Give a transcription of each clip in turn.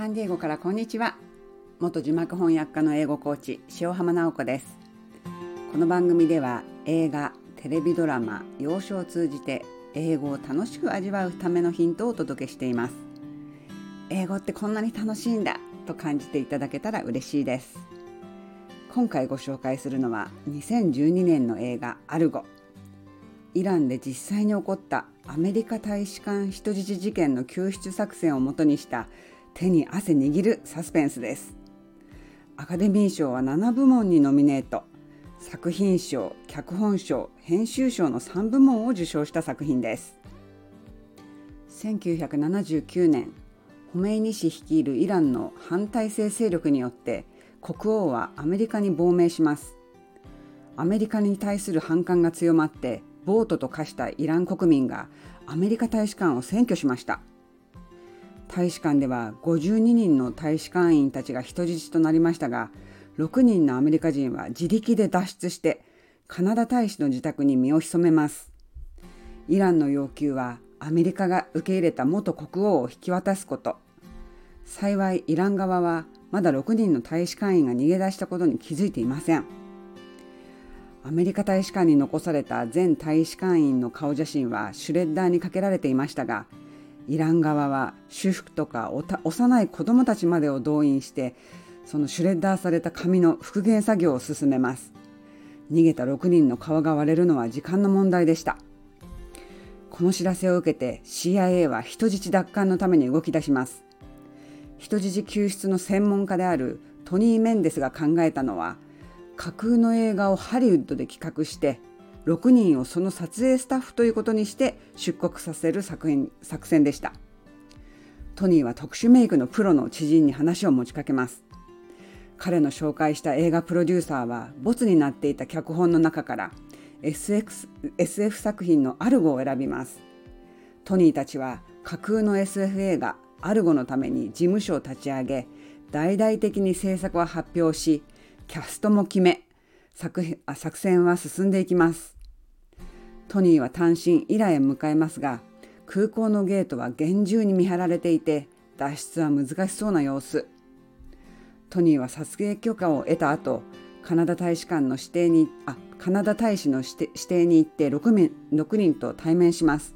サンディエゴからこんにちは元字幕翻訳家の英語コーチ塩浜直子ですこの番組では映画テレビドラマ洋書を通じて英語を楽しく味わうためのヒントをお届けしています英語ってこんなに楽しいんだと感じていただけたら嬉しいです今回ご紹介するのは2012年の映画アルゴイランで実際に起こったアメリカ大使館人質事件の救出作戦をもとにした手に汗握るサスペンスです。アカデミー賞は7部門にノミネート。作品賞脚本賞編集賞の3部門を受賞した作品です。1979年ホメイニ氏率いるイランの反体制勢力によって国王はアメリカに亡命します。アメリカに対する反感が強まってボートと化したイラン国民がアメリカ大使館を占拠しました。大使館では52人の大使館員たちが人質となりましたが6人のアメリカ人は自力で脱出してカナダ大使の自宅に身を潜めます。イランの要求はアメリカが受け入れた元国王を引き渡すこと。幸いイラン側はまだ6人の大使館員が逃げ出したことに気づいていません。アメリカ大使館に残された全大使館員の顔写真はシュレッダーにかけられていましたがイラン側は修復とか幼い子どもたちまでを動員してそのシュレッダーされた紙の復元作業を進めます。逃げた6人の顔が割れるのは時間の問題でした。この知らせを受けて CIA は人質奪還のために動き出します。人質救出の専門家であるトニー・メンデスが考えたのは架空の映画をハリウッドで企画して6人をその撮影スタッフということにして出国させる作品作戦でした。トニーは特殊メイクのプロの知人に話を持ちかけます。彼の紹介した映画プロデューサーはボツになっていた脚本の中から SX SF 作品のアルゴを選びます。トニーたちは架空の SF 映画アルゴのために事務所を立ち上げ大々的に制作を発表しキャストも決め作作戦は進んでいきます。トニーは単身イラへ向かいますが空港のゲートは厳重に見張られていて脱出は難しそうな様子。トニーは撮影許可を得た後カナダ大使館の指定にあカナダ大使の指定に行って 6, 人6人と対面します。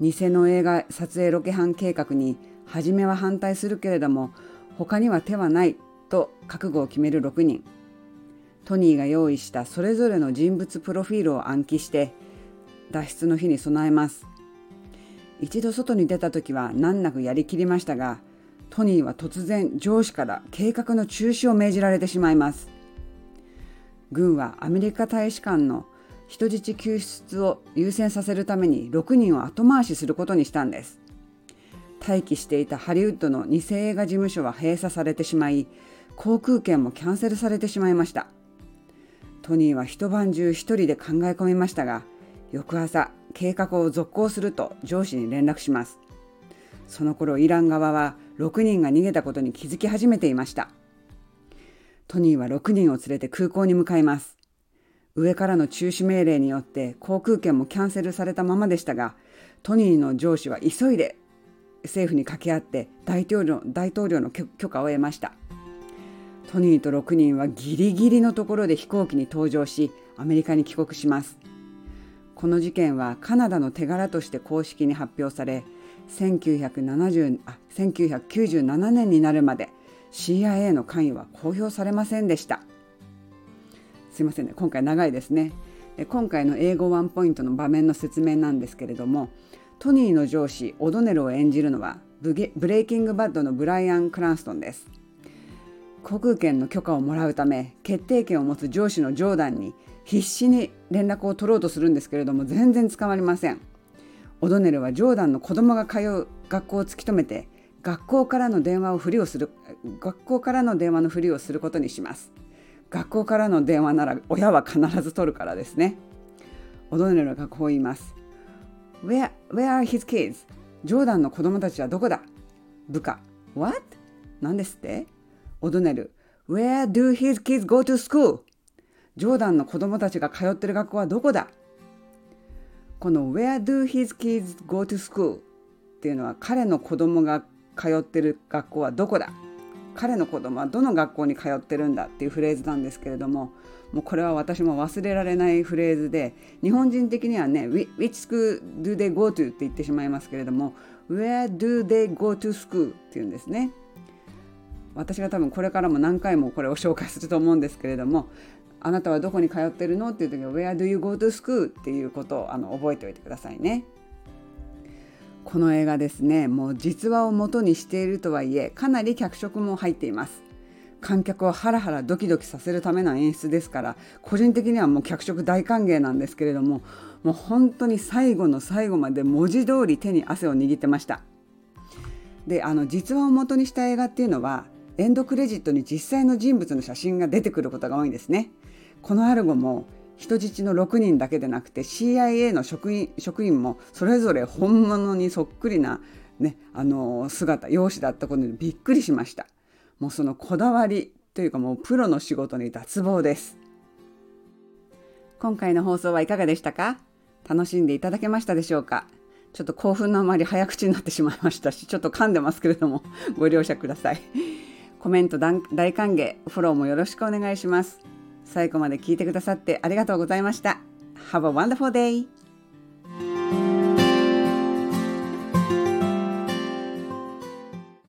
偽の映画撮影ロケハン計画に初めは反対するけれども他には手はないと覚悟を決める6人。トニーが用意したそれぞれの人物プロフィールを暗記して脱出の日に備えます。一度外に出た時は難なくやりきりましたがトニーは突然上司から計画の中止を命じられてしまいます。軍はアメリカ大使館の人質救出を優先させるために6人を後回しすることにしたんです。待機していたハリウッドの偽映画事務所は閉鎖されてしまい航空券もキャンセルされてしまいました。トニーは一晩中一人で考え込みましたが翌朝計画を続行すると上司に連絡します。その頃イラン側は6人が逃げたことに気づき始めていました。トニーは6人を連れて空港に向かいます。上からの中止命令によって航空券もキャンセルされたままでしたがトニーの上司は急いで政府に掛け合って大統領大統領の許可を得ました。トニーと6人はギリギリのところで飛行機に搭乗しアメリカに帰国します。この事件はカナダの手柄として公式に発表され1970あ1997年になるまで CIA の関与は公表されませんでした。すいませんね。今回長いですね。今回の英語ワンポイントの場面の説明なんですけれどもトニーの上司オドネルを演じるのはブレイキングバッドのブライアン・クランストンです。航空券の許可をもらうため決定権を持つ上司のジョーダンに必死に連絡を取ろうとするんですけれども全然捕まりません。オドネルはジョーダンの子供が通う学校を突き止めて学校からの電話をふりをする学校からの電話のふりをすることにします。学校からの電話なら親は必ず取るからですね。オドネルがこう言います。Where, where are his kids? ジョーダンの子供たちはどこだ？部下。What? 何ですって？オドネル Where do his kids go to school? ジョーダンの子供たちが通ってる学校はどこだ？この Where do his kids go to school? っていうのは彼の子供が通ってる学校はどこだ？彼の子供はどの学校に通ってるんだっていうフレーズなんですけれどももうこれは私も忘れられないフレーズで日本人的にはね Which school do they go to? って言ってしまいますけれども Where do they go to school? っていうんですね私が多分これからも何回もこれを紹介すると思うんですけれどもあなたはどこに通ってるのっていう時は Where do you go to school? っていうことをあの覚えておいてくださいね。この映画ですねもう実話を元にしているとはいえかなり脚色も入っています観客をハラハラドキドキさせるための演出ですから個人的にはもう脚色大歓迎なんですけれどももう本当に最後の最後まで文字通り手に汗を握ってましたであの実話を元にした映画っていうのはエンドクレジットに実際の人物の写真が出てくることが多いんですね。このアルゴも人質の6人だけでなくて CIA の職員職員もそれぞれ本物にそっくりな、ね、あの姿容姿だったことにびっくりしました。もうそのこだわりというかもうプロの仕事に脱帽です。今回の放送はいかがでしたか？楽しんでいただけましたでしょうか？ちょっと興奮のあまり早口になってしまいましたしちょっと噛んでますけれどもご了承ください。コメント大歓迎フォローもよろしくお願いします最後まで聞いてくださってありがとうございました。Have a wonderful day!